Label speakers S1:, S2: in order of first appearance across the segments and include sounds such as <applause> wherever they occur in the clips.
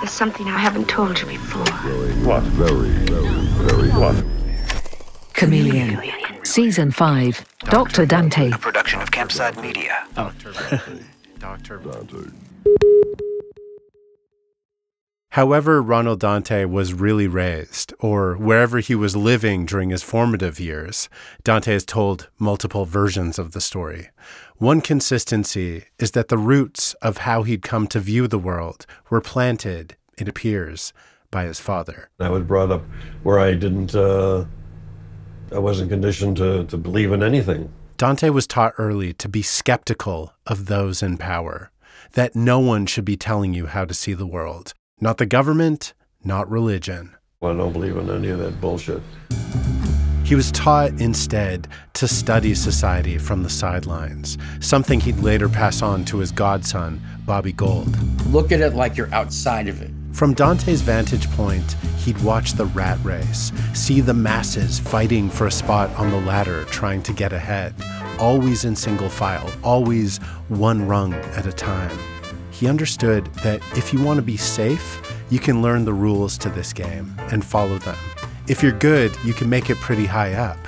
S1: There's something I haven't told you before.
S2: What?
S3: Very, very, very
S2: What?
S4: Chameleon. Season 5. Dr. Dante.
S5: A production of Campside Media.
S6: Doctor.
S3: Dante.
S6: However, Ronald Dante was really raised, or wherever he was living during his formative years, Dante has told multiple versions of the story. One consistency is that the roots of how he'd come to view the world were planted, it appears, by his father.
S7: I was brought up where I didn't, uh, I wasn't conditioned to, to believe in anything.
S6: Dante was taught early to be skeptical of those in power, that no one should be telling you how to see the world. Not the government, not religion.
S7: I don't believe in any of that bullshit.
S6: He was taught instead to study society from the sidelines, something he'd later pass on to his godson, Bobby Gold.
S8: Look at it like you're outside of it.
S6: From Dante's vantage point, he'd watch the rat race, see the masses fighting for a spot on the ladder trying to get ahead, always in single file, always one rung at a time. He understood that if you want to be safe, you can learn the rules to this game and follow them. If you're good, you can make it pretty high up.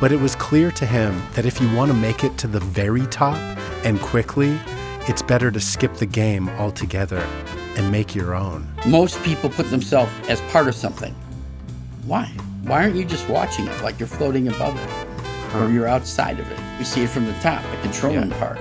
S6: But it was clear to him that if you want to make it to the very top and quickly, it's better to skip the game altogether and make your own.
S8: Most people put themselves as part of something. Why? Why aren't you just watching it like you're floating above it? Or you're outside of it? You see it from the top, the controlling part.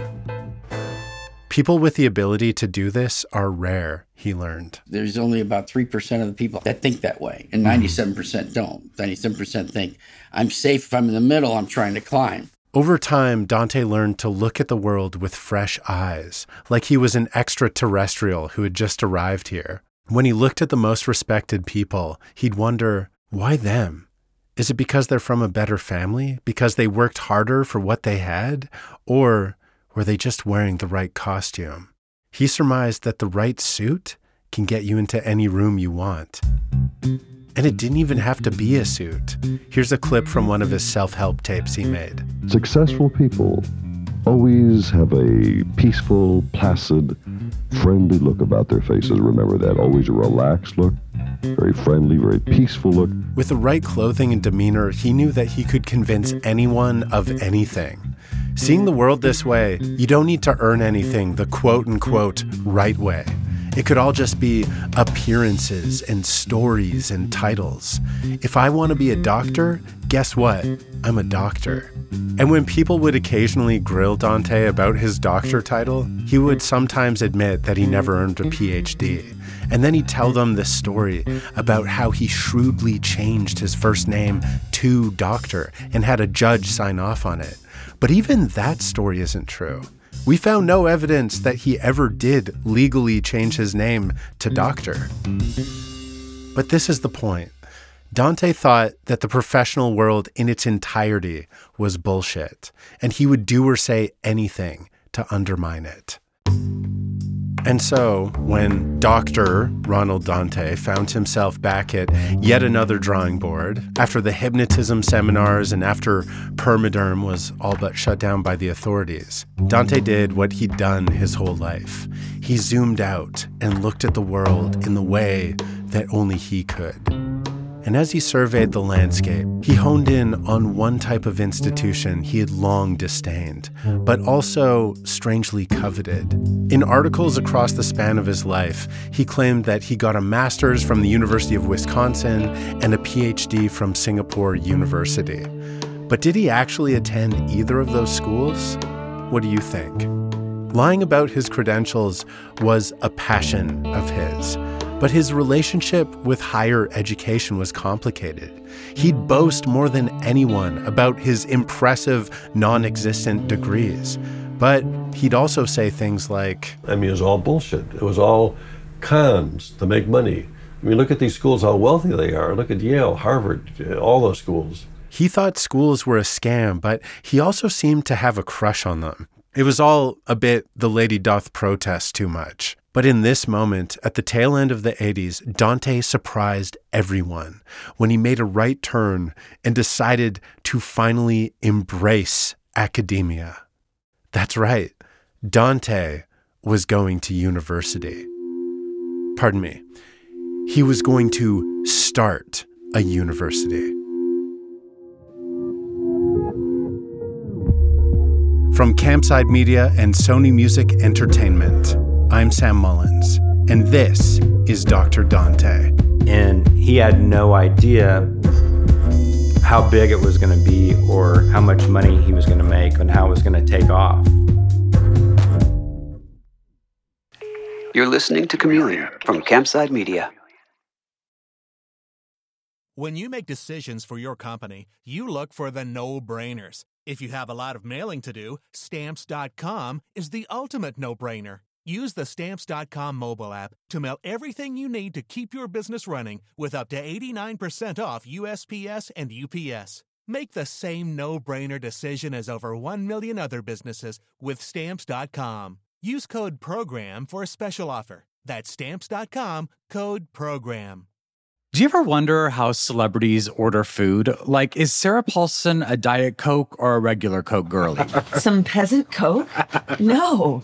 S6: People with the ability to do this are rare, he learned.
S8: There's only about 3% of the people that think that way, and hmm. 97% don't. 97% think, I'm safe if I'm in the middle, I'm trying to climb.
S6: Over time, Dante learned to look at the world with fresh eyes, like he was an extraterrestrial who had just arrived here. When he looked at the most respected people, he'd wonder, why them? Is it because they're from a better family? Because they worked harder for what they had? Or were they just wearing the right costume? He surmised that the right suit can get you into any room you want. And it didn't even have to be a suit. Here's a clip from one of his self help tapes he made.
S3: Successful people always have a peaceful, placid, friendly look about their faces. Remember that. Always a relaxed look, very friendly, very peaceful look.
S6: With the right clothing and demeanor, he knew that he could convince anyone of anything. Seeing the world this way, you don't need to earn anything the quote unquote right way. It could all just be appearances and stories and titles. If I want to be a doctor, guess what? I'm a doctor. And when people would occasionally grill Dante about his doctor title, he would sometimes admit that he never earned a PhD. And then he'd tell them this story about how he shrewdly changed his first name to Doctor and had a judge sign off on it. But even that story isn't true. We found no evidence that he ever did legally change his name to hmm. Doctor. But this is the point. Dante thought that the professional world in its entirety was bullshit, and he would do or say anything to undermine it. And so, when Dr. Ronald Dante found himself back at yet another drawing board, after the hypnotism seminars and after Permaderm was all but shut down by the authorities, Dante did what he'd done his whole life. He zoomed out and looked at the world in the way that only he could. And as he surveyed the landscape, he honed in on one type of institution he had long disdained, but also strangely coveted. In articles across the span of his life, he claimed that he got a master's from the University of Wisconsin and a PhD from Singapore University. But did he actually attend either of those schools? What do you think? Lying about his credentials was a passion of his. But his relationship with higher education was complicated. He'd boast more than anyone about his impressive, non existent degrees. But he'd also say things like,
S7: I mean, it was all bullshit. It was all cons to make money. I mean, look at these schools, how wealthy they are. Look at Yale, Harvard, all those schools.
S6: He thought schools were a scam, but he also seemed to have a crush on them. It was all a bit the lady doth protest too much. But in this moment, at the tail end of the 80s, Dante surprised everyone when he made a right turn and decided to finally embrace academia. That's right, Dante was going to university. pardon me, he was going to start a university. From Campside Media and Sony Music Entertainment, I'm Sam Mullins, and this is Dr. Dante.
S2: And he had no idea how big it was going to be or how much money he was going to make and how it was going to take off.
S5: You're listening to Chameleon from Campside Media.
S9: When you make decisions for your company, you look for the no brainers. If you have a lot of mailing to do, stamps.com is the ultimate no brainer. Use the stamps.com mobile app to mail everything you need to keep your business running with up to 89% off USPS and UPS. Make the same no brainer decision as over 1 million other businesses with stamps.com. Use code PROGRAM for a special offer. That's stamps.com code PROGRAM.
S10: Do you ever wonder how celebrities order food? Like, is Sarah Paulson a Diet Coke or a regular Coke girlie? <laughs>
S11: Some peasant Coke? No.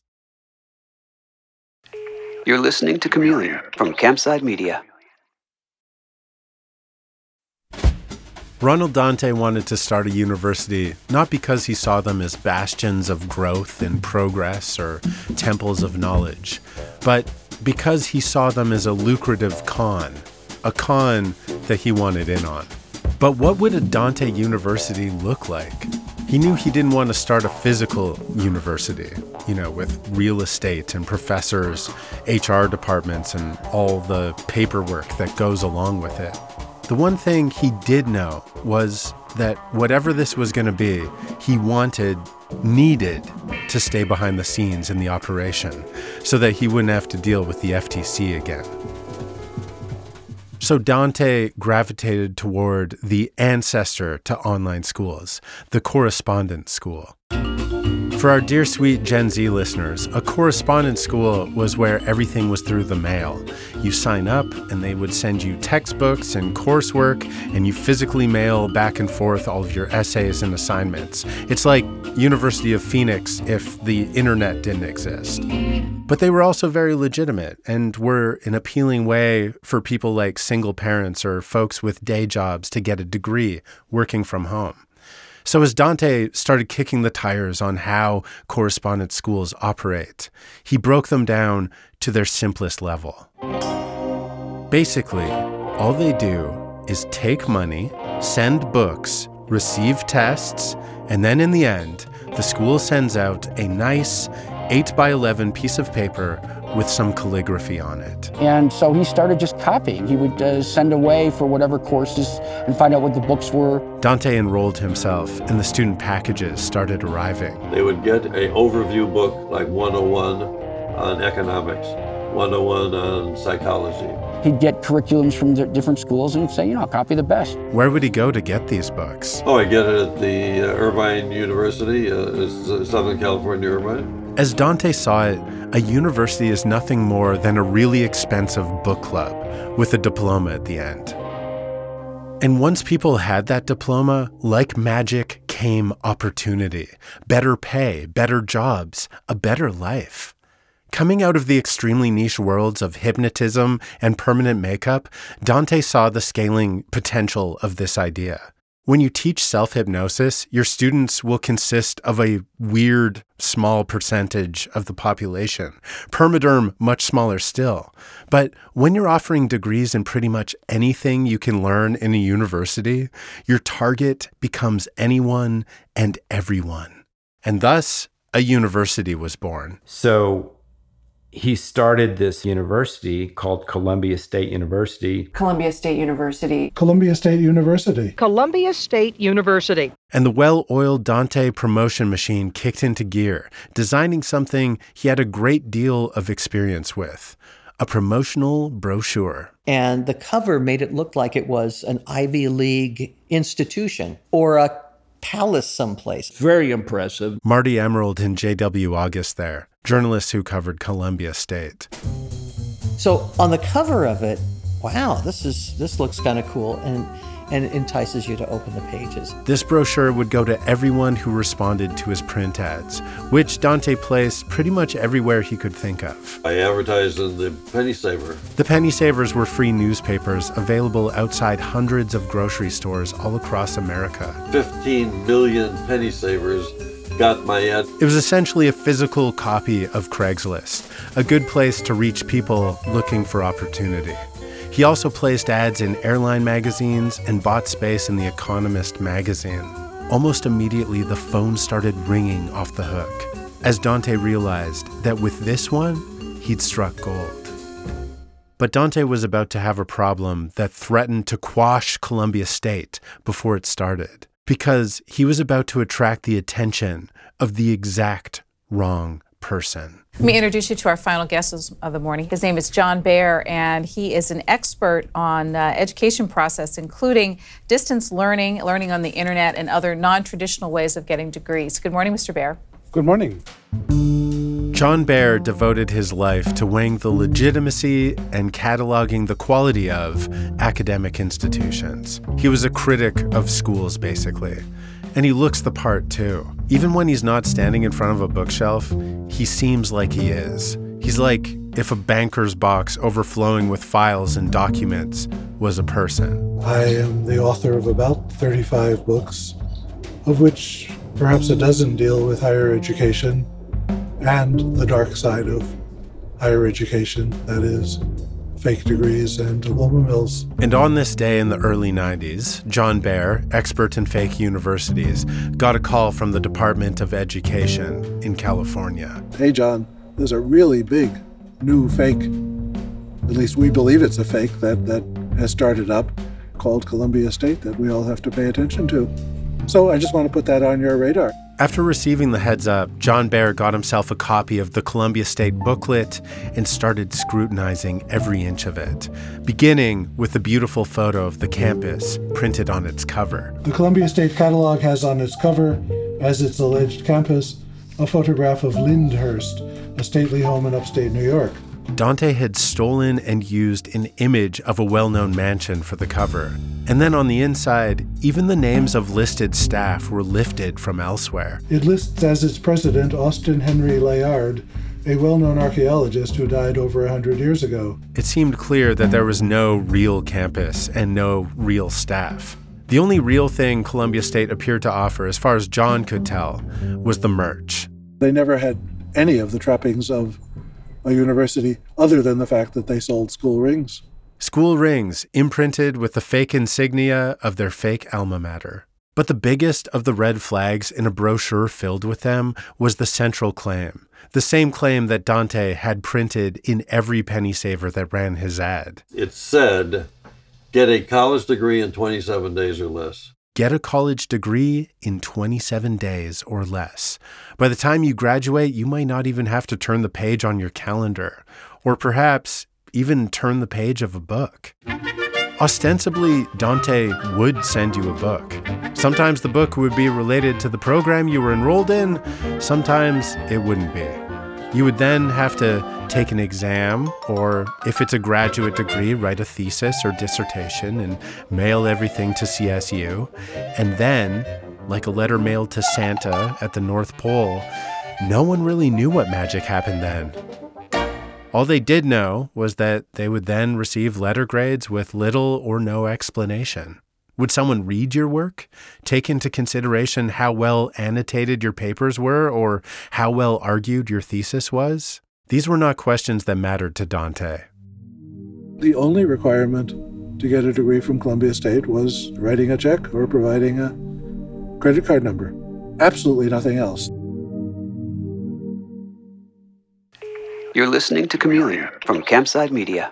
S5: You're listening to Chameleon from Campside Media.
S6: Ronald Dante wanted to start a university not because he saw them as bastions of growth and progress or temples of knowledge, but because he saw them as a lucrative con, a con that he wanted in on. But what would a Dante University look like? He knew he didn't want to start a physical university, you know, with real estate and professors, HR departments, and all the paperwork that goes along with it. The one thing he did know was that whatever this was going to be, he wanted, needed to stay behind the scenes in the operation so that he wouldn't have to deal with the FTC again. So Dante gravitated toward the ancestor to online schools, the correspondence school. For our dear sweet Gen Z listeners, a correspondence school was where everything was through the mail. You sign up and they would send you textbooks and coursework, and you physically mail back and forth all of your essays and assignments. It's like University of Phoenix if the internet didn't exist. But they were also very legitimate and were an appealing way for people like single parents or folks with day jobs to get a degree working from home. So, as Dante started kicking the tires on how correspondence schools operate, he broke them down to their simplest level. Basically, all they do is take money, send books, receive tests, and then in the end, the school sends out a nice 8 by 11 piece of paper with some calligraphy on it.
S12: And so he started just copying. He would uh, send away for whatever courses and find out what the books were.
S6: Dante enrolled himself, and the student packages started arriving.
S7: They would get a overview book like 101 on economics, 101 on psychology.
S12: He'd get curriculums from the different schools and say, you know, I'll copy the best.
S6: Where would he go to get these books?
S7: Oh, I get it at the uh, Irvine University, uh, Southern California Irvine.
S6: As Dante saw it, a university is nothing more than a really expensive book club with a diploma at the end. And once people had that diploma, like magic came opportunity, better pay, better jobs, a better life. Coming out of the extremely niche worlds of hypnotism and permanent makeup, Dante saw the scaling potential of this idea. When you teach self hypnosis, your students will consist of a weird, small percentage of the population. Permaderm, much smaller still. But when you're offering degrees in pretty much anything you can learn in a university, your target becomes anyone and everyone. And thus, a university was born.
S2: So, he started this university called Columbia State University.
S13: Columbia State University.
S14: Columbia State University.
S15: Columbia State University.
S6: And the well oiled Dante promotion machine kicked into gear, designing something he had a great deal of experience with a promotional brochure.
S14: And the cover made it look like it was an Ivy League institution or a palace someplace.
S16: Very impressive.
S6: Marty Emerald and J.W. August there, journalists who covered Columbia State.
S14: So on the cover of it, wow, this is this looks kind of cool and and entices you to open the pages.
S6: This brochure would go to everyone who responded to his print ads, which Dante placed pretty much everywhere he could think of.
S7: I advertised in the Penny Saver.
S6: The Penny Savers were free newspapers available outside hundreds of grocery stores all across America.
S7: 15 million Penny Savers got my ad.
S6: It was essentially a physical copy of Craigslist, a good place to reach people looking for opportunity. He also placed ads in airline magazines and bought space in The Economist magazine. Almost immediately, the phone started ringing off the hook as Dante realized that with this one, he'd struck gold. But Dante was about to have a problem that threatened to quash Columbia State before it started because he was about to attract the attention of the exact wrong person.
S17: Let me introduce you to our final guest of the morning. His name is John Bear, and he is an expert on uh, education process, including distance learning, learning on the internet, and other non-traditional ways of getting degrees. Good morning, Mr. Bear.
S18: Good morning.
S6: John Bear devoted his life to weighing the legitimacy and cataloging the quality of academic institutions. He was a critic of schools, basically. And he looks the part too. Even when he's not standing in front of a bookshelf, he seems like he is. He's like if a banker's box overflowing with files and documents was a person.
S18: I am the author of about 35 books, of which perhaps a dozen deal with higher education and the dark side of higher education, that is, fake degrees and diploma mills.
S6: And on this day in the early 90s, John Bear, expert in fake universities, got a call from the Department of Education in California.
S18: Hey, John, there's a really big new fake, at least we believe it's a fake, that, that has started up called Columbia State that we all have to pay attention to. So I just want to put that on your radar.
S6: After receiving the heads up, John Bear got himself a copy of the Columbia State booklet and started scrutinizing every inch of it, beginning with the beautiful photo of the campus printed on its cover.
S18: The Columbia State catalog has on its cover, as its alleged campus, a photograph of Lyndhurst, a stately home in upstate New York.
S6: Dante had stolen and used an image of a well known mansion for the cover. And then on the inside, even the names of listed staff were lifted from elsewhere.
S18: It lists as its president Austin Henry Layard, a well known archaeologist who died over a hundred years ago.
S6: It seemed clear that there was no real campus and no real staff. The only real thing Columbia State appeared to offer, as far as John could tell, was the merch.
S18: They never had any of the trappings of a university other than the fact that they sold school rings.
S6: School rings imprinted with the fake insignia of their fake alma mater. But the biggest of the red flags in a brochure filled with them was the central claim, the same claim that Dante had printed in every penny saver that ran his ad.
S7: It said, get a college degree in 27 days or less.
S6: Get a college degree in 27 days or less. By the time you graduate, you might not even have to turn the page on your calendar, or perhaps even turn the page of a book. Ostensibly, Dante would send you a book. Sometimes the book would be related to the program you were enrolled in, sometimes it wouldn't be. You would then have to take an exam, or if it's a graduate degree, write a thesis or dissertation and mail everything to CSU. And then, like a letter mailed to Santa at the North Pole, no one really knew what magic happened then. All they did know was that they would then receive letter grades with little or no explanation. Would someone read your work, take into consideration how well annotated your papers were, or how well argued your thesis was? These were not questions that mattered to Dante.
S18: The only requirement to get a degree from Columbia State was writing a check or providing a credit card number. Absolutely nothing else.
S5: You're listening to Chameleon from Campside Media.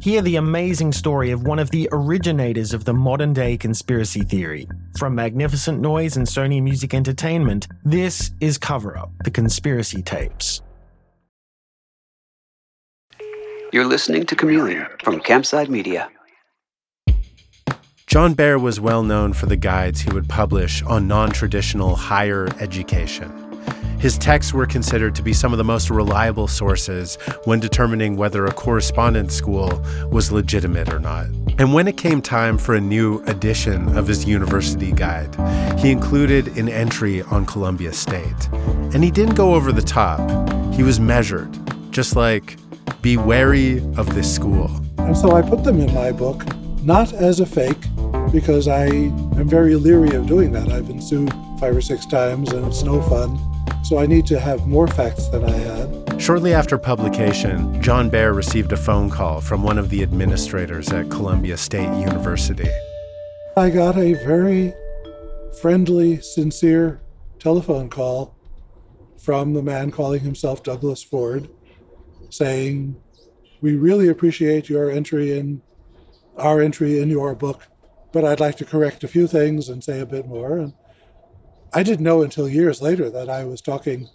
S16: Hear the amazing story of one of the originators of the modern day conspiracy theory. From Magnificent Noise and Sony Music Entertainment, this is Cover Up The Conspiracy Tapes.
S5: You're listening to Chameleon from Campside Media.
S6: John Bear was well known for the guides he would publish on non traditional higher education. His texts were considered to be some of the most reliable sources when determining whether a correspondence school was legitimate or not. And when it came time for a new edition of his university guide, he included an entry on Columbia State. And he didn't go over the top, he was measured, just like, be wary of this school.
S18: And so I put them in my book, not as a fake, because I am very leery of doing that. I've been sued five or six times and it's no fun. So I need to have more facts than I had.
S6: Shortly after publication, John Bear received a phone call from one of the administrators at Columbia State University.
S18: I got a very friendly, sincere telephone call from the man calling himself Douglas Ford saying, We really appreciate your entry in our entry in your book, but I'd like to correct a few things and say a bit more. And I didn't know until years later that I was talking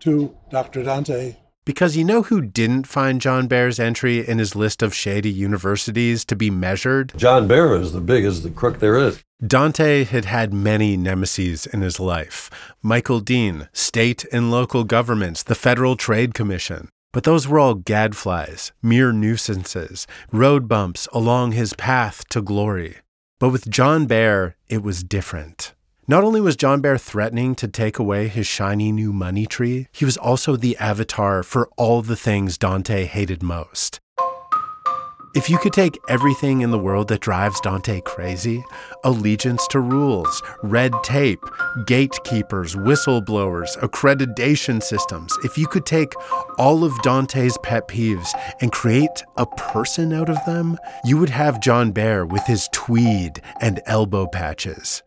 S18: to Dr. Dante.
S6: Because you know who didn't find John Bear's entry in his list of shady universities to be measured?
S7: John Bear is the biggest the crook there is.
S6: Dante had had many nemesis in his life Michael Dean, state and local governments, the Federal Trade Commission. But those were all gadflies, mere nuisances, road bumps along his path to glory. But with John Bear, it was different. Not only was John Bear threatening to take away his shiny new money tree, he was also the avatar for all the things Dante hated most. If you could take everything in the world that drives Dante crazy allegiance to rules, red tape, gatekeepers, whistleblowers, accreditation systems if you could take all of Dante's pet peeves and create a person out of them, you would have John Bear with his tweed and elbow patches.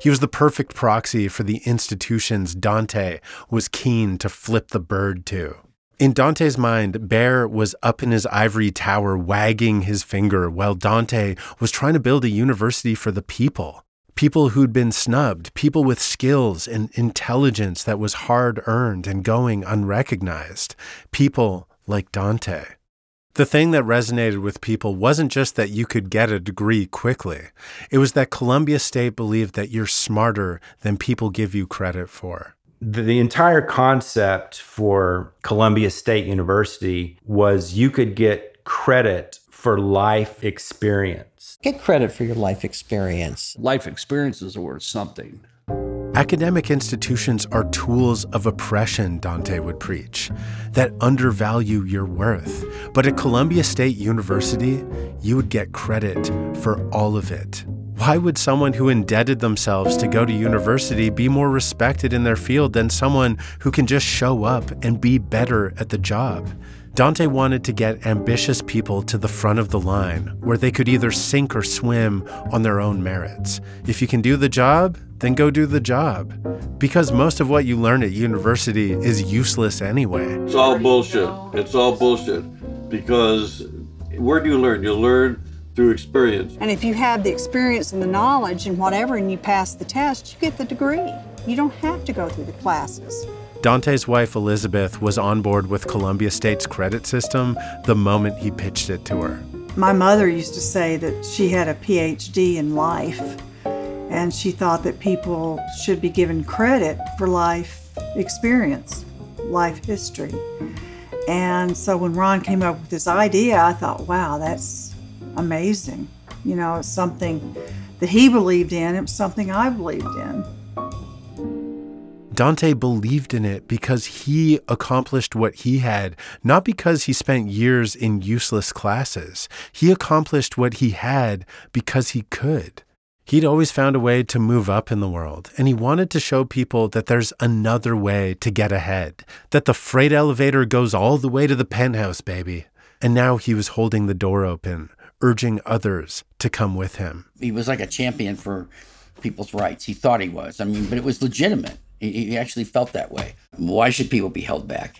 S6: He was the perfect proxy for the institutions Dante was keen to flip the bird to. In Dante's mind, Bear was up in his ivory tower wagging his finger while Dante was trying to build a university for the people. People who'd been snubbed, people with skills and intelligence that was hard earned and going unrecognized. People like Dante. The thing that resonated with people wasn't just that you could get a degree quickly, it was that Columbia State believed that you're smarter than people give you credit for
S2: the entire concept for Columbia State University was you could get credit for life experience.
S14: Get credit for your life experience.
S8: Life experiences are worth something.
S6: Academic institutions are tools of oppression, Dante would preach, that undervalue your worth. But at Columbia State University, you would get credit for all of it. Why would someone who indebted themselves to go to university be more respected in their field than someone who can just show up and be better at the job? Dante wanted to get ambitious people to the front of the line where they could either sink or swim on their own merits. If you can do the job, then go do the job. Because most of what you learn at university is useless anyway.
S7: It's all bullshit. It's all bullshit. Because where do you learn? You learn through experience.
S19: And if you have the experience and the knowledge and whatever and you pass the test, you get the degree. You don't have to go through the classes.
S6: Dante's wife Elizabeth was on board with Columbia State's credit system the moment he pitched it to her.
S19: My mother used to say that she had a PhD in life, and she thought that people should be given credit for life experience, life history. And so when Ron came up with this idea, I thought, wow, that's amazing. You know, it's something that he believed in, it was something I believed in.
S6: Dante believed in it because he accomplished what he had, not because he spent years in useless classes. He accomplished what he had because he could. He'd always found a way to move up in the world, and he wanted to show people that there's another way to get ahead, that the freight elevator goes all the way to the penthouse, baby. And now he was holding the door open, urging others to come with him.
S8: He was like a champion for people's rights. He thought he was. I mean, but it was legitimate. He, he actually felt that way. Why should people be held back?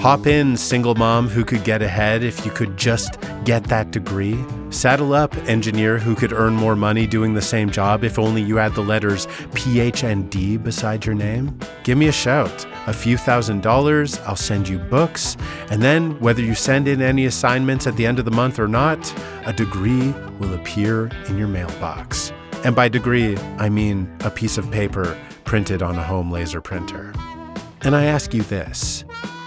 S6: Hop in, single mom who could get ahead if you could just get that degree. Saddle up, engineer who could earn more money doing the same job if only you had the letters PH and D beside your name. Give me a shout. A few thousand dollars, I'll send you books, and then, whether you send in any assignments at the end of the month or not, a degree will appear in your mailbox. And by degree, I mean a piece of paper printed on a home laser printer. And I ask you this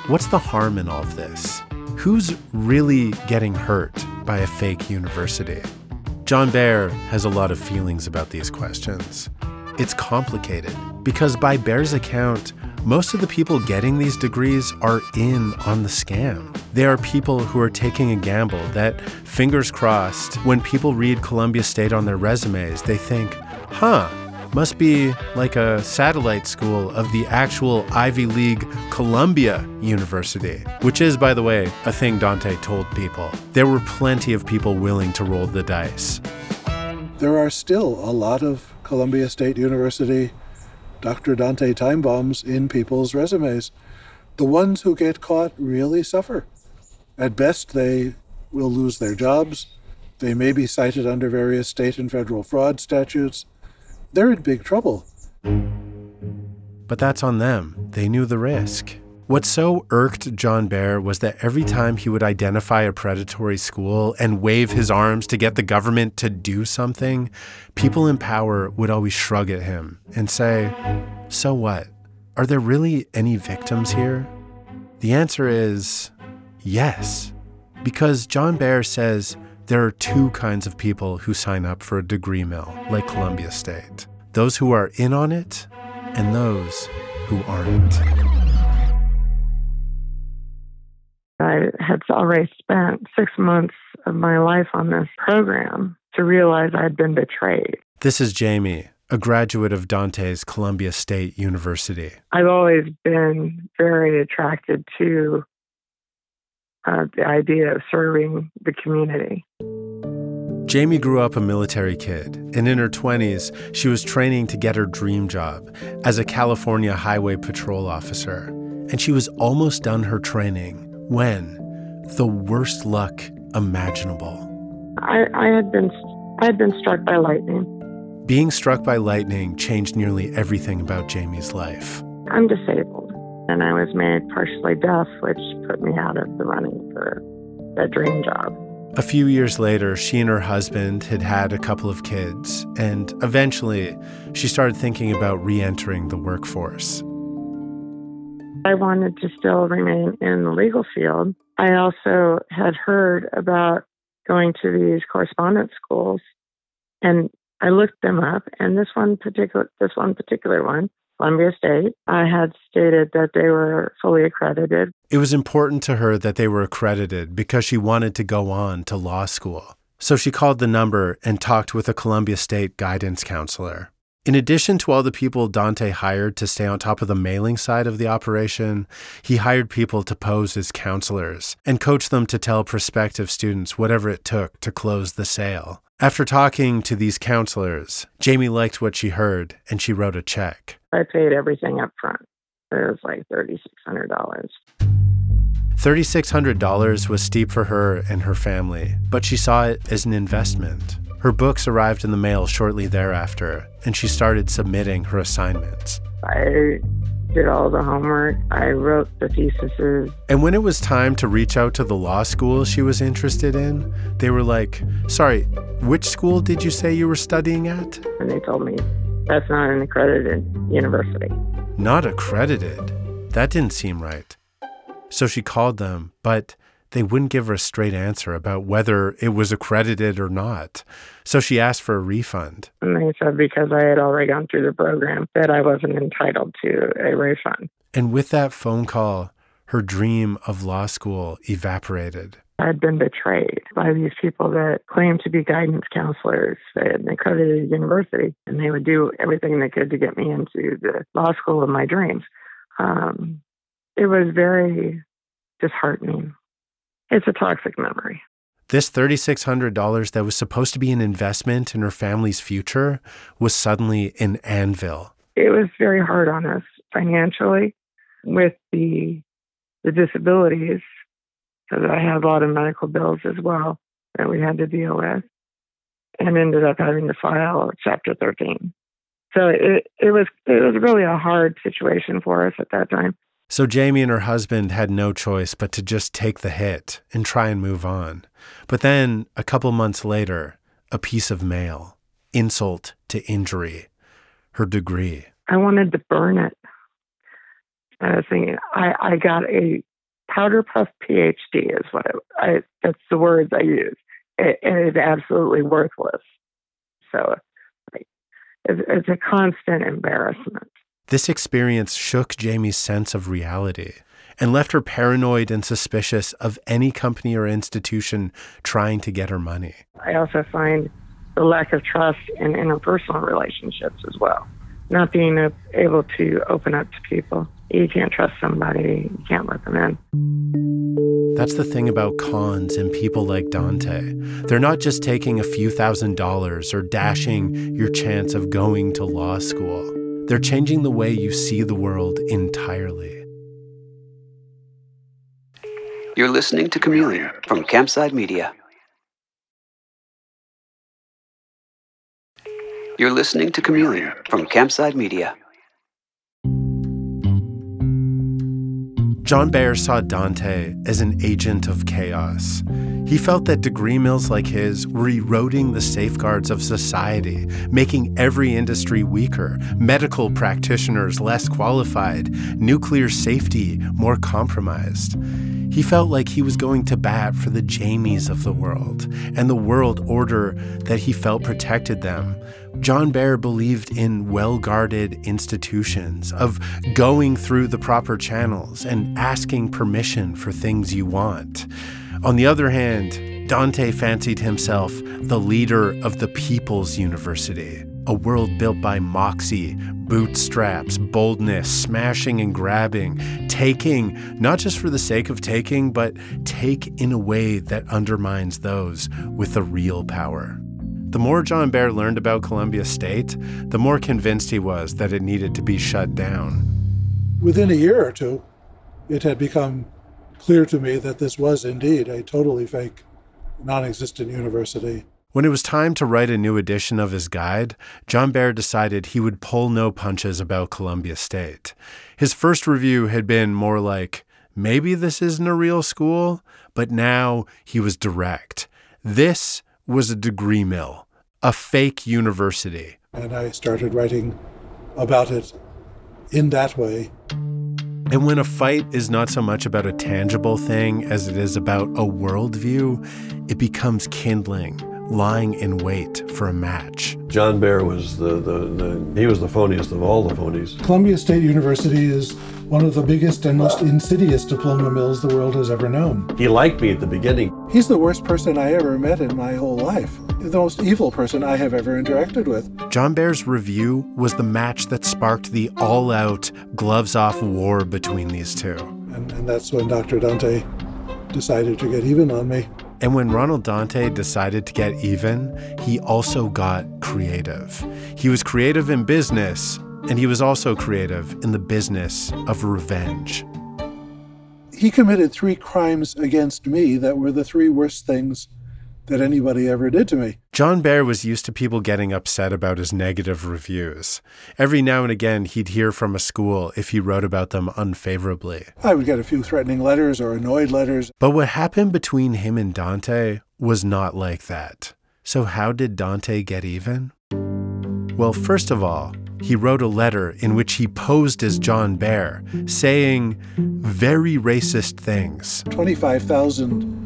S6: what's the harm in all of this? Who's really getting hurt by a fake university? John Bear has a lot of feelings about these questions. It's complicated because, by Bear's account, most of the people getting these degrees are in on the scam. They are people who are taking a gamble that, fingers crossed, when people read Columbia State on their resumes, they think, huh, must be like a satellite school of the actual Ivy League Columbia University, which is, by the way, a thing Dante told people. There were plenty of people willing to roll the dice.
S18: There are still a lot of Columbia State University Dr. Dante time bombs in people's resumes. The ones who get caught really suffer. At best, they will lose their jobs. They may be cited under various state and federal fraud statutes. They're in big trouble.
S6: But that's on them. They knew the risk. What so irked John Bear was that every time he would identify a predatory school and wave his arms to get the government to do something, people in power would always shrug at him and say, So what? Are there really any victims here? The answer is yes, because John Bear says there are two kinds of people who sign up for a degree mill like Columbia State those who are in on it and those who aren't.
S20: I had already spent six months of my life on this program to realize I'd been betrayed.
S6: This is Jamie, a graduate of Dante's Columbia State University.
S20: I've always been very attracted to uh, the idea of serving the community.
S6: Jamie grew up a military kid, and in her 20s, she was training to get her dream job as a California Highway Patrol officer. And she was almost done her training when the worst luck imaginable.
S20: I, I had been I had been struck by lightning.
S6: Being struck by lightning changed nearly everything about Jamie's life.
S20: I'm disabled, and I was made partially deaf, which put me out of the running for a dream job.
S6: A few years later, she and her husband had had a couple of kids, and eventually she started thinking about re entering the workforce.
S20: I wanted to still remain in the legal field. I also had heard about going to these correspondence schools, and I looked them up. And this one particular, this one particular one, Columbia State, I had stated that they were fully accredited.
S6: It was important to her that they were accredited because she wanted to go on to law school. So she called the number and talked with a Columbia State guidance counselor. In addition to all the people Dante hired to stay on top of the mailing side of the operation, he hired people to pose as counselors and coach them to tell prospective students whatever it took to close the sale. After talking to these counselors, Jamie liked what she heard and she wrote a check.
S20: I paid everything up front. It was like $3,600.
S6: $3,600 was steep for her and her family, but she saw it as an investment. Her books arrived in the mail shortly thereafter, and she started submitting her assignments.
S20: I did all the homework. I wrote the theses.
S6: And when it was time to reach out to the law school she was interested in, they were like, Sorry, which school did you say you were studying at?
S20: And they told me that's not an accredited university.
S6: Not accredited? That didn't seem right. So she called them, but they wouldn't give her a straight answer about whether it was accredited or not. So she asked for a refund.
S20: And they said because I had already gone through the program that I wasn't entitled to a refund.
S6: And with that phone call, her dream of law school evaporated.
S20: I had been betrayed by these people that claimed to be guidance counselors at an accredited university, and they would do everything they could to get me into the law school of my dreams. Um, it was very disheartening. It's a toxic memory.
S6: This $3,600 that was supposed to be an investment in her family's future was suddenly an anvil.
S20: It was very hard on us financially with the the disabilities because I had a lot of medical bills as well that we had to deal with and ended up having to file chapter 13. So it, it was it was really a hard situation for us at that time.
S6: So Jamie and her husband had no choice but to just take the hit and try and move on. But then, a couple months later, a piece of mail, insult to injury, her degree.
S20: I wanted to burn it. Uh, I was thinking, I, I got a powder puff PhD is what it, I, that's the words I use. It, it's absolutely worthless. So it's, it's a constant embarrassment.
S6: This experience shook Jamie's sense of reality and left her paranoid and suspicious of any company or institution trying to get her money.
S20: I also find the lack of trust in interpersonal relationships as well. Not being able to open up to people. You can't trust somebody, you can't let them in.
S6: That's the thing about cons and people like Dante. They're not just taking a few thousand dollars or dashing your chance of going to law school. They're changing the way you see the world entirely.
S5: You're listening to Chameleon from Campside Media. You're listening to Chameleon from Campside Media.
S6: John Bear saw Dante as an agent of chaos. He felt that degree mills like his were eroding the safeguards of society, making every industry weaker, medical practitioners less qualified, nuclear safety more compromised. He felt like he was going to bat for the Jamies of the world and the world order that he felt protected them. John Bear believed in well guarded institutions, of going through the proper channels and asking permission for things you want. On the other hand, Dante fancied himself the leader of the People's University, a world built by moxie, bootstraps, boldness, smashing and grabbing, taking, not just for the sake of taking, but take in a way that undermines those with the real power. The more John Bear learned about Columbia State, the more convinced he was that it needed to be shut down.
S18: Within a year or two, it had become clear to me that this was indeed a totally fake, non existent university.
S6: When it was time to write a new edition of his guide, John Bear decided he would pull no punches about Columbia State. His first review had been more like, maybe this isn't a real school, but now he was direct. This was a degree mill, a fake university.
S18: And I started writing about it in that way.
S6: And when a fight is not so much about a tangible thing as it is about a worldview, it becomes kindling, lying in wait for a match.
S7: John Bear was the, the, the he was the phoniest of all the phonies.
S18: Columbia State University is one of the biggest and most insidious diploma mills the world has ever known.
S7: He liked me at the beginning.
S18: He's the worst person I ever met in my whole life. The most evil person I have ever interacted with.
S6: John Bear's review was the match that sparked the all out, gloves off war between these two.
S18: And, and that's when Dr. Dante decided to get even on me.
S6: And when Ronald Dante decided to get even, he also got creative. He was creative in business, and he was also creative in the business of revenge.
S18: He committed three crimes against me that were the three worst things that anybody ever did to me.
S6: John Bear was used to people getting upset about his negative reviews. Every now and again, he'd hear from a school if he wrote about them unfavorably.
S18: I would get a few threatening letters or annoyed letters.
S6: But what happened between him and Dante was not like that. So, how did Dante get even? Well, first of all, he wrote a letter in which he posed as John Bear, saying very racist things.
S18: 25,000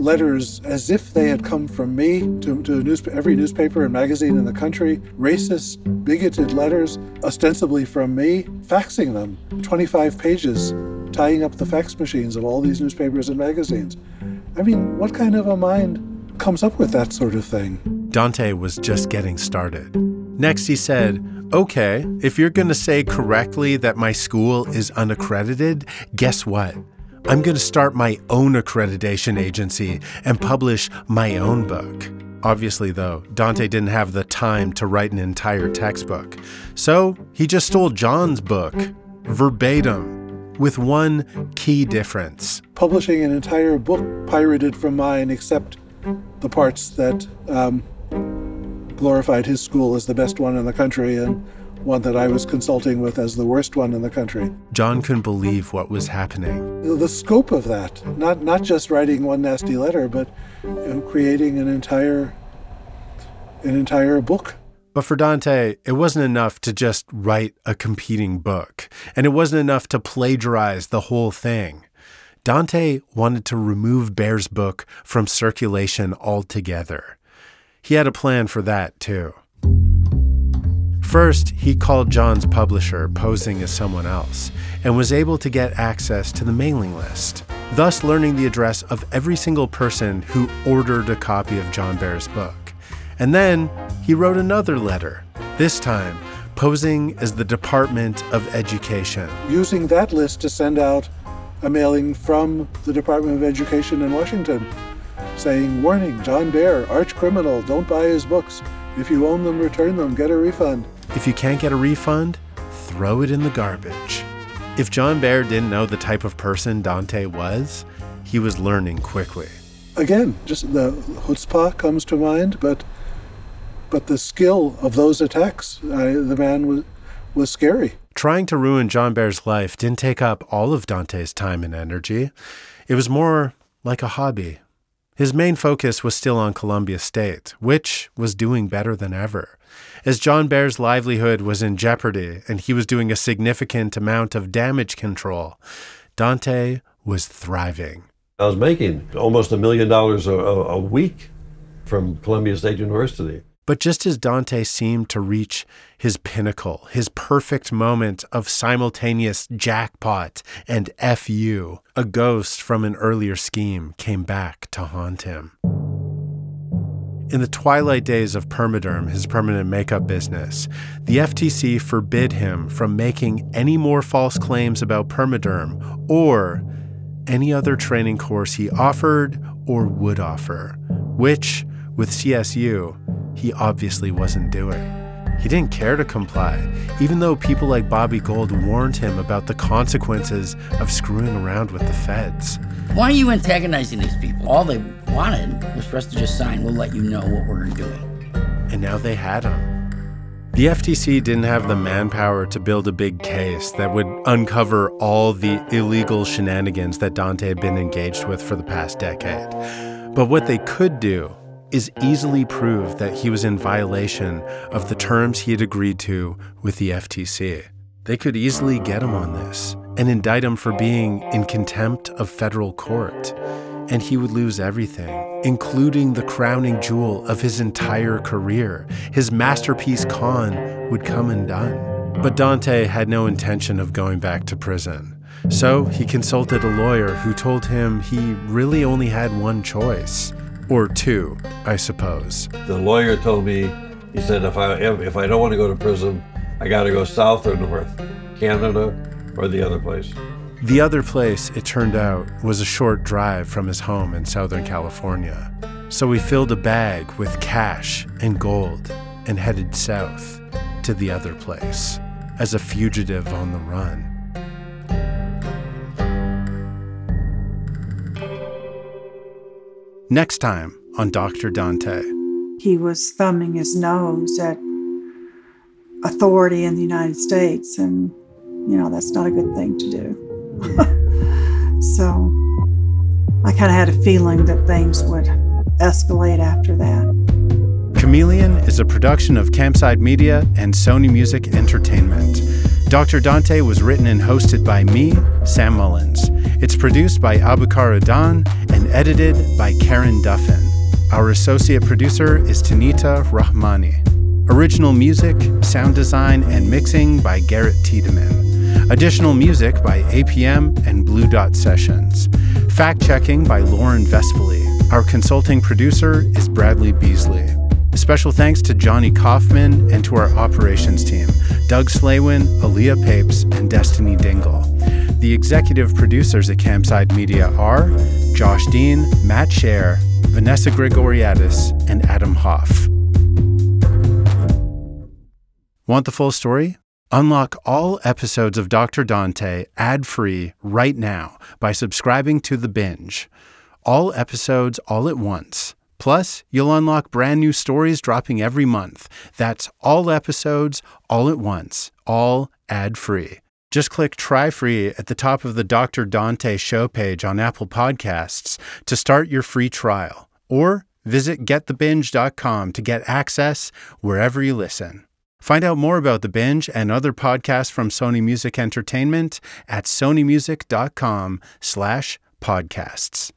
S18: letters as if they had come from me to, to news, every newspaper and magazine in the country, racist, bigoted letters, ostensibly from me, faxing them, 25 pages, tying up the fax machines of all these newspapers and magazines. I mean, what kind of a mind comes up with that sort of thing?
S6: Dante was just getting started. Next, he said, Okay, if you're going to say correctly that my school is unaccredited, guess what? I'm going to start my own accreditation agency and publish my own book. Obviously, though, Dante didn't have the time to write an entire textbook. So he just stole John's book, verbatim, with one key difference.
S18: Publishing an entire book pirated from mine, except the parts that um, glorified his school as the best one in the country and one that I was consulting with as the worst one in the country.
S6: John couldn't believe what was happening.
S18: The scope of that, not not just writing one nasty letter, but you know, creating an entire an entire book.
S6: But for Dante, it wasn't enough to just write a competing book, and it wasn't enough to plagiarize the whole thing. Dante wanted to remove Bear's book from circulation altogether. He had a plan for that, too. First, he called John's publisher, posing as someone else, and was able to get access to the mailing list, thus learning the address of every single person who ordered a copy of John Bear's book. And then he wrote another letter, this time posing as the Department of Education.
S18: Using that list to send out a mailing from the Department of Education in Washington saying, Warning, John Bear, arch criminal, don't buy his books. If you own them, return them, get a refund.
S6: If you can't get a refund, throw it in the garbage. If John Bear didn't know the type of person Dante was, he was learning quickly.
S18: Again, just the chutzpah comes to mind, but but the skill of those attacks, I, the man was was scary.
S6: Trying to ruin John Bear's life didn't take up all of Dante's time and energy. It was more like a hobby. His main focus was still on Columbia State, which was doing better than ever. As John Bear's livelihood was in jeopardy and he was doing a significant amount of damage control, Dante was thriving.
S7: I was making almost a million dollars a, a week from Columbia State University.
S6: But just as Dante seemed to reach his pinnacle, his perfect moment of simultaneous jackpot and FU, a ghost from an earlier scheme came back to haunt him. In the twilight days of Permaderm, his permanent makeup business, the FTC forbid him from making any more false claims about Permaderm or any other training course he offered or would offer, which, with CSU, he obviously wasn't doing. He didn't care to comply, even though people like Bobby Gold warned him about the consequences of screwing around with the feds.
S8: Why are you antagonizing these people? All they wanted was for us to just sign, we'll let you know what we're doing.
S6: And now they had him. The FTC didn't have the manpower to build a big case that would uncover all the illegal shenanigans that Dante had been engaged with for the past decade. But what they could do is easily prove that he was in violation of the terms he had agreed to with the FTC. They could easily get him on this and indict him for being in contempt of federal court. And he would lose everything, including the crowning jewel of his entire career. His masterpiece con would come undone. But Dante had no intention of going back to prison. So he consulted a lawyer who told him he really only had one choice or two, I suppose.
S7: The lawyer told me, he said, if I if I don't want to go to prison, I got to go south or north, Canada or the other place.
S6: The other place, it turned out, was a short drive from his home in Southern California. So he filled a bag with cash and gold and headed south to the other place as a fugitive on the run. Next time on Dr. Dante.
S19: He was thumbing his nose at authority in the United States, and you know, that's not a good thing to do. <laughs> so I kind of had a feeling that things would escalate after that.
S6: Chameleon is a production of Campside Media and Sony Music Entertainment. Dr. Dante was written and hosted by me, Sam Mullins. It's produced by Abukar Adan and edited by Karen Duffin. Our associate producer is Tanita Rahmani. Original music, sound design, and mixing by Garrett Tiedemann. Additional music by APM and Blue Dot Sessions. Fact checking by Lauren Vespoli. Our consulting producer is Bradley Beasley. Special thanks to Johnny Kaufman and to our operations team Doug Slawin, Aaliyah Papes, and Destiny Dingle. The executive producers at Campside Media are Josh Dean, Matt Shaer, Vanessa Grigoriadis, and Adam Hoff. Want the full story? Unlock all episodes of Dr. Dante ad free right now by subscribing to The Binge. All episodes all at once. Plus, you'll unlock brand new stories dropping every month. That's all episodes all at once, all ad free. Just click try free at the top of the Dr. Dante show page on Apple Podcasts to start your free trial, or visit getthebinge.com to get access wherever you listen. Find out more about The Binge and other podcasts from Sony Music Entertainment at sonymusic.com slash podcasts.